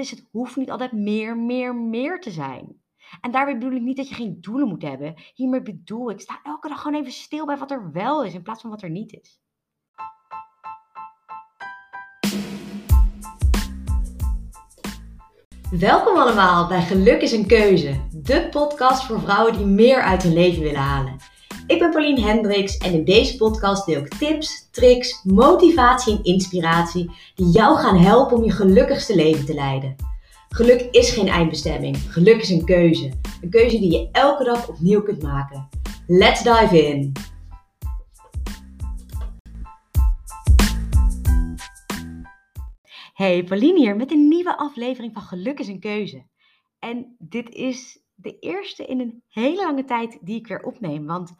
is het hoeft niet altijd meer, meer, meer te zijn. En daarbij bedoel ik niet dat je geen doelen moet hebben. Hiermee bedoel ik, sta elke dag gewoon even stil bij wat er wel is in plaats van wat er niet is. Welkom allemaal bij Geluk is een Keuze, de podcast voor vrouwen die meer uit hun leven willen halen. Ik ben Pauline Hendricks en in deze podcast deel ik tips, tricks, motivatie en inspiratie die jou gaan helpen om je gelukkigste leven te leiden. Geluk is geen eindbestemming, geluk is een keuze. Een keuze die je elke dag opnieuw kunt maken. Let's dive in! Hey, Pauline hier met een nieuwe aflevering van Geluk is een keuze. En dit is de eerste in een hele lange tijd die ik weer opneem, want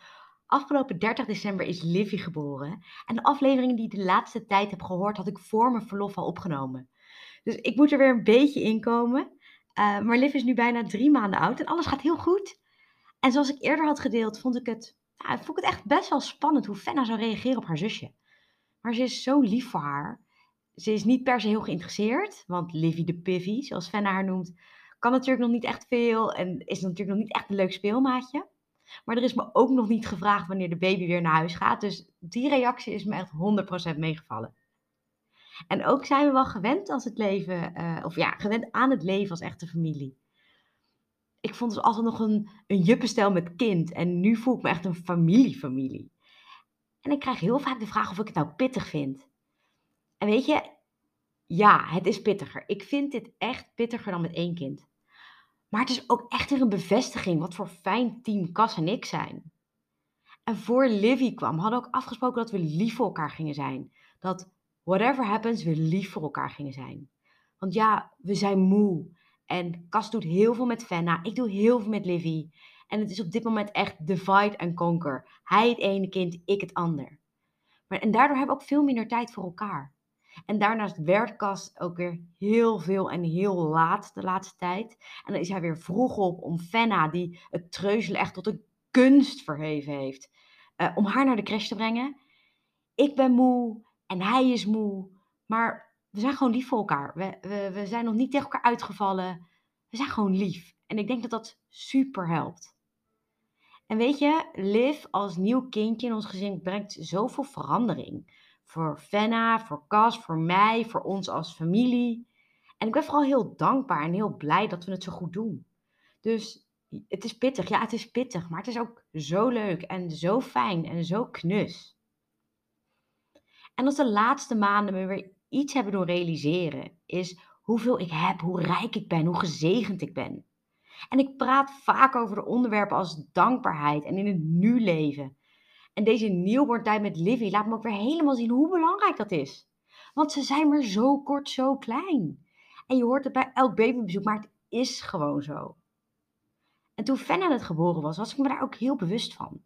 Afgelopen 30 december is Livy geboren. En de afleveringen die ik de laatste tijd heb gehoord, had ik voor mijn verlof al opgenomen. Dus ik moet er weer een beetje in komen. Uh, maar Liv is nu bijna drie maanden oud en alles gaat heel goed. En zoals ik eerder had gedeeld, vond ik het, ja, vond ik het echt best wel spannend hoe Fenna zou reageren op haar zusje. Maar ze is zo lief voor haar. Ze is niet per se heel geïnteresseerd, want Livy de Pivy, zoals Fenna haar noemt, kan natuurlijk nog niet echt veel en is natuurlijk nog niet echt een leuk speelmaatje. Maar er is me ook nog niet gevraagd wanneer de baby weer naar huis gaat. Dus die reactie is me echt 100% meegevallen. En ook zijn we wel gewend als het leven, uh, of ja, gewend aan het leven als echte familie. Ik vond het altijd nog een, een juppenstel met kind. En nu voel ik me echt een familie-familie. En ik krijg heel vaak de vraag of ik het nou pittig vind. En weet je, ja, het is pittiger. Ik vind dit echt pittiger dan met één kind. Maar het is ook echt weer een bevestiging wat voor fijn team Cas en ik zijn. En voor Livy kwam, hadden we ook afgesproken dat we lief voor elkaar gingen zijn. Dat whatever happens, we lief voor elkaar gingen zijn. Want ja, we zijn moe. En Cas doet heel veel met Fenna. Ik doe heel veel met Livy. En het is op dit moment echt divide and conquer. Hij het ene kind, ik het ander. Maar, en daardoor hebben we ook veel minder tijd voor elkaar. En daarnaast werkt Cas ook weer heel veel en heel laat de laatste tijd. En dan is hij weer vroeg op om Fenna, die het treuzelen echt tot een kunst verheven heeft, uh, om haar naar de crash te brengen. Ik ben moe en hij is moe, maar we zijn gewoon lief voor elkaar. We, we, we zijn nog niet tegen elkaar uitgevallen. We zijn gewoon lief. En ik denk dat dat super helpt. En weet je, Liv als nieuw kindje in ons gezin brengt zoveel verandering voor Fenna, voor Cas, voor mij, voor ons als familie. En ik ben vooral heel dankbaar en heel blij dat we het zo goed doen. Dus het is pittig, ja, het is pittig, maar het is ook zo leuk en zo fijn en zo knus. En als de laatste maanden me weer iets hebben doen realiseren, is hoeveel ik heb, hoe rijk ik ben, hoe gezegend ik ben. En ik praat vaak over de onderwerpen als dankbaarheid en in het nu leven. En deze nieuwborntijd met Livy laat me ook weer helemaal zien hoe belangrijk dat is. Want ze zijn maar zo kort, zo klein. En je hoort het bij elk babybezoek, maar het is gewoon zo. En toen Fenna net geboren was, was ik me daar ook heel bewust van.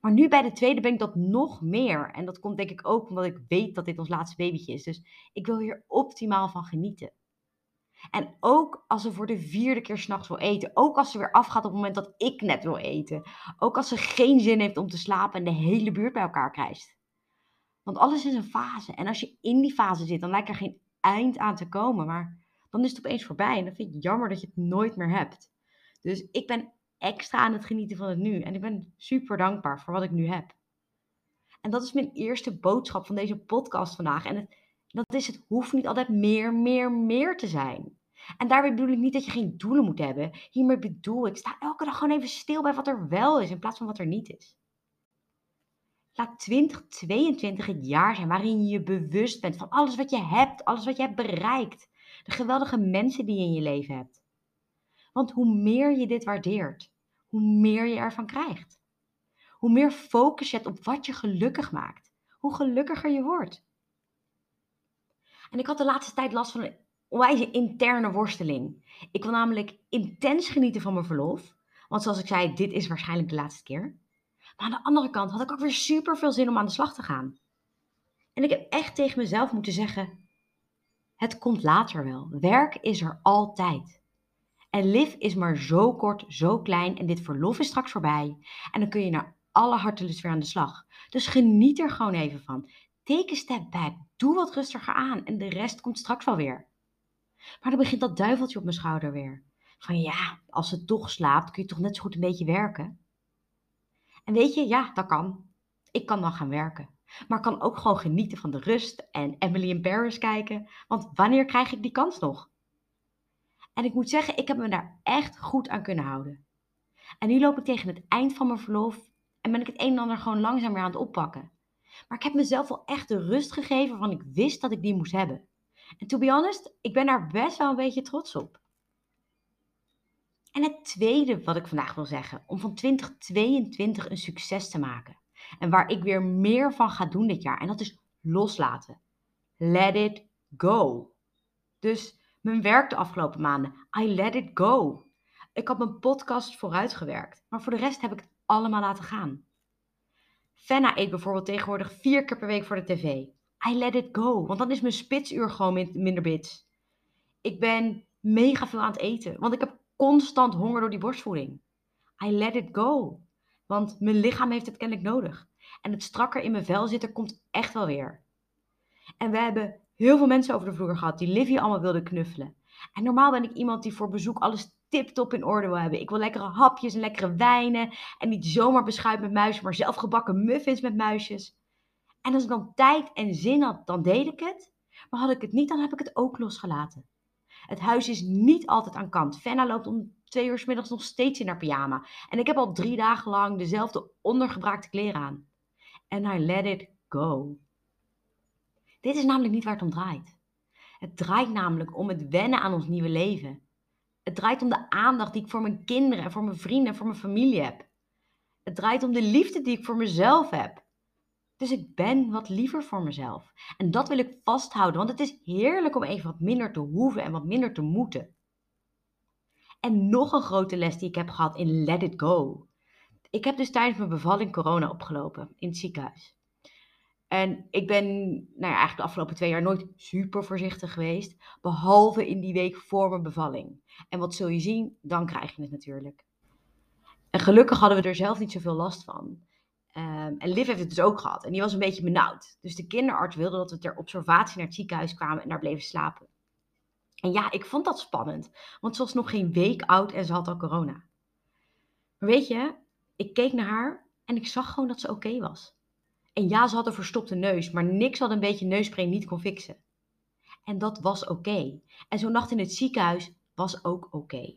Maar nu bij de tweede ben ik dat nog meer. En dat komt denk ik ook omdat ik weet dat dit ons laatste babytje is. Dus ik wil hier optimaal van genieten. En ook als ze voor de vierde keer s'nachts wil eten. Ook als ze weer afgaat op het moment dat ik net wil eten. Ook als ze geen zin heeft om te slapen en de hele buurt bij elkaar krijgt. Want alles is een fase. En als je in die fase zit, dan lijkt er geen eind aan te komen. Maar dan is het opeens voorbij. En dan vind ik jammer dat je het nooit meer hebt. Dus ik ben extra aan het genieten van het nu. En ik ben super dankbaar voor wat ik nu heb. En dat is mijn eerste boodschap van deze podcast vandaag. En het, dat is het hoeft niet altijd meer, meer, meer te zijn. En daarbij bedoel ik niet dat je geen doelen moet hebben. Hiermee bedoel ik, sta elke dag gewoon even stil bij wat er wel is in plaats van wat er niet is. Laat 2022 het jaar zijn waarin je je bewust bent van alles wat je hebt, alles wat je hebt bereikt. De geweldige mensen die je in je leven hebt. Want hoe meer je dit waardeert, hoe meer je ervan krijgt. Hoe meer focus je hebt op wat je gelukkig maakt, hoe gelukkiger je wordt. En ik had de laatste tijd last van een onwijze interne worsteling. Ik wil namelijk intens genieten van mijn verlof. Want zoals ik zei, dit is waarschijnlijk de laatste keer. Maar aan de andere kant had ik ook weer super veel zin om aan de slag te gaan. En ik heb echt tegen mezelf moeten zeggen: het komt later wel. Werk is er altijd. En Liv is maar zo kort, zo klein en dit verlof is straks voorbij. En dan kun je naar alle hartelust weer aan de slag. Dus geniet er gewoon even van. Take a step back. Doe wat rustiger aan en de rest komt straks wel weer. Maar dan begint dat duiveltje op mijn schouder weer. Van ja, als ze toch slaapt, kun je toch net zo goed een beetje werken. En weet je, ja, dat kan. Ik kan dan gaan werken. Maar kan ook gewoon genieten van de rust en Emily in Paris kijken. Want wanneer krijg ik die kans nog? En ik moet zeggen, ik heb me daar echt goed aan kunnen houden. En nu loop ik tegen het eind van mijn verlof en ben ik het een en ander gewoon langzaam weer aan het oppakken. Maar ik heb mezelf wel echt de rust gegeven waarvan ik wist dat ik die moest hebben. En to be honest, ik ben daar best wel een beetje trots op. En het tweede wat ik vandaag wil zeggen, om van 2022 een succes te maken. En waar ik weer meer van ga doen dit jaar. En dat is loslaten. Let it go. Dus mijn werk de afgelopen maanden. I let it go. Ik had mijn podcast vooruitgewerkt. Maar voor de rest heb ik het allemaal laten gaan. Fenna eet bijvoorbeeld tegenwoordig vier keer per week voor de tv. I let it go. Want dan is mijn spitsuur gewoon minder bits. Ik ben mega veel aan het eten. Want ik heb constant honger door die borstvoeding. I let it go. Want mijn lichaam heeft het kennelijk nodig. En het strakker in mijn vel zitten komt echt wel weer. En we hebben heel veel mensen over de vloer gehad die Livy allemaal wilden knuffelen. En normaal ben ik iemand die voor bezoek alles tip-top in orde wil hebben. Ik wil lekkere hapjes en lekkere wijnen. En niet zomaar beschuit met muisjes, maar zelfgebakken muffins met muisjes. En als ik dan tijd en zin had, dan deed ik het. Maar had ik het niet, dan heb ik het ook losgelaten. Het huis is niet altijd aan kant. Fenna loopt om twee uur s middags nog steeds in haar pyjama. En ik heb al drie dagen lang dezelfde ondergebraakte kleren aan. En I let it go. Dit is namelijk niet waar het om draait. Het draait namelijk om het wennen aan ons nieuwe leven. Het draait om de aandacht die ik voor mijn kinderen en voor mijn vrienden en voor mijn familie heb. Het draait om de liefde die ik voor mezelf heb. Dus ik ben wat liever voor mezelf. En dat wil ik vasthouden, want het is heerlijk om even wat minder te hoeven en wat minder te moeten. En nog een grote les die ik heb gehad in Let It Go. Ik heb dus tijdens mijn bevalling corona opgelopen in het ziekenhuis. En ik ben nou ja, eigenlijk de afgelopen twee jaar nooit super voorzichtig geweest. Behalve in die week voor mijn bevalling. En wat zul je zien? Dan krijg je het natuurlijk. En gelukkig hadden we er zelf niet zoveel last van. Um, en Liv heeft het dus ook gehad. En die was een beetje benauwd. Dus de kinderarts wilde dat we ter observatie naar het ziekenhuis kwamen en daar bleven slapen. En ja, ik vond dat spannend. Want ze was nog geen week oud en ze had al corona. Maar weet je, ik keek naar haar en ik zag gewoon dat ze oké was. En ja, ze had een verstopte neus, maar niks wat een beetje neuspray niet kon fixen. En dat was oké. En zo'n nacht in het ziekenhuis was ook oké.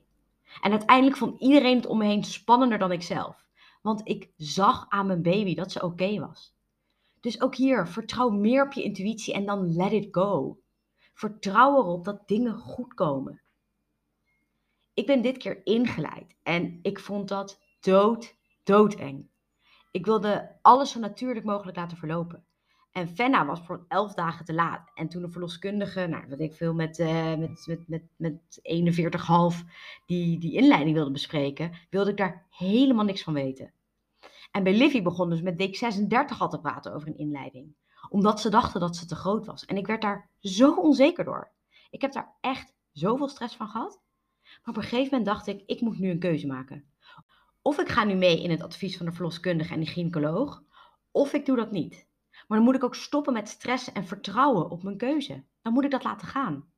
En uiteindelijk vond iedereen het om me heen spannender dan ik zelf. Want ik zag aan mijn baby dat ze oké was. Dus ook hier, vertrouw meer op je intuïtie en dan let it go. Vertrouw erop dat dingen goed komen. Ik ben dit keer ingeleid en ik vond dat dood, doodeng. Ik wilde alles zo natuurlijk mogelijk laten verlopen. En Fenna was voor elf dagen te laat. En toen de verloskundige, nou, wat ik veel met, uh, met, met, met, met 41,5 die, die inleiding wilde bespreken, wilde ik daar helemaal niks van weten. En bij Livy begon dus met week 36 al te praten over een inleiding. Omdat ze dachten dat ze te groot was. En ik werd daar zo onzeker door. Ik heb daar echt zoveel stress van gehad. Maar op een gegeven moment dacht ik, ik moet nu een keuze maken. Of ik ga nu mee in het advies van de verloskundige en de gynaecoloog, of ik doe dat niet. Maar dan moet ik ook stoppen met stressen en vertrouwen op mijn keuze. Dan moet ik dat laten gaan.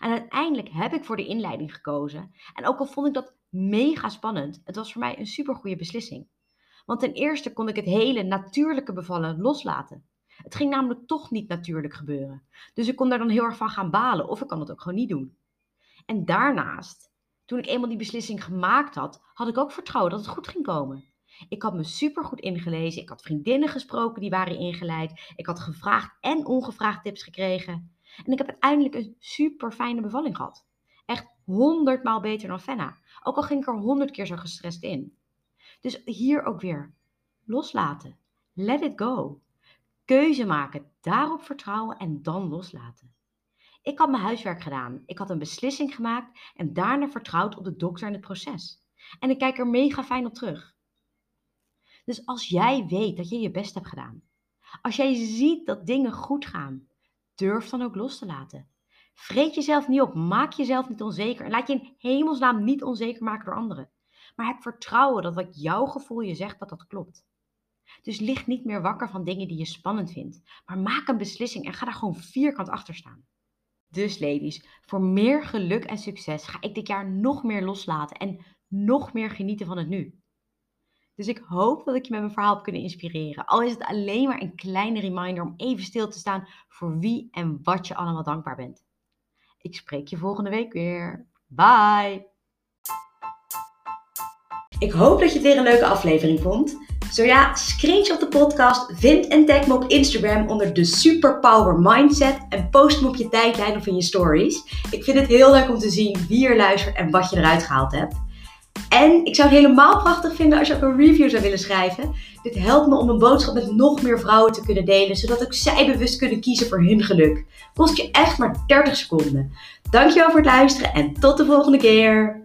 En uiteindelijk heb ik voor de inleiding gekozen. En ook al vond ik dat mega spannend, het was voor mij een super goede beslissing. Want ten eerste kon ik het hele natuurlijke bevallen loslaten. Het ging namelijk toch niet natuurlijk gebeuren. Dus ik kon daar dan heel erg van gaan balen of ik kan het ook gewoon niet doen. En daarnaast, toen ik eenmaal die beslissing gemaakt had, had ik ook vertrouwen dat het goed ging komen. Ik had me super goed ingelezen. Ik had vriendinnen gesproken die waren ingeleid. Ik had gevraagd en ongevraagd tips gekregen. En ik heb uiteindelijk een super fijne bevalling gehad. Echt honderdmaal beter dan Fenna. Ook al ging ik er honderd keer zo gestrest in. Dus hier ook weer loslaten. Let it go. Keuze maken, daarop vertrouwen en dan loslaten. Ik had mijn huiswerk gedaan. Ik had een beslissing gemaakt en daarna vertrouwd op de dokter en het proces. En ik kijk er mega fijn op terug. Dus als jij weet dat je je best hebt gedaan, als jij ziet dat dingen goed gaan, durf dan ook los te laten. Vreet jezelf niet op, maak jezelf niet onzeker en laat je in hemelsnaam niet onzeker maken door anderen. Maar heb vertrouwen dat wat jouw gevoel je zegt, dat dat klopt. Dus lig niet meer wakker van dingen die je spannend vindt, maar maak een beslissing en ga daar gewoon vierkant achter staan. Dus ladies, voor meer geluk en succes ga ik dit jaar nog meer loslaten en nog meer genieten van het nu. Dus ik hoop dat ik je met mijn verhaal heb kunnen inspireren. Al is het alleen maar een kleine reminder om even stil te staan voor wie en wat je allemaal dankbaar bent. Ik spreek je volgende week weer. Bye! Ik hoop dat je het weer een leuke aflevering vond. Zo ja, screenshot de podcast, vind en tag me op Instagram onder de Superpower Mindset en post me op je tijdlijn of in je stories. Ik vind het heel leuk om te zien wie er luistert en wat je eruit gehaald hebt. En ik zou het helemaal prachtig vinden als je ook een review zou willen schrijven. Dit helpt me om een boodschap met nog meer vrouwen te kunnen delen, zodat ook zij bewust kunnen kiezen voor hun geluk. Kost je echt maar 30 seconden. Dankjewel voor het luisteren en tot de volgende keer.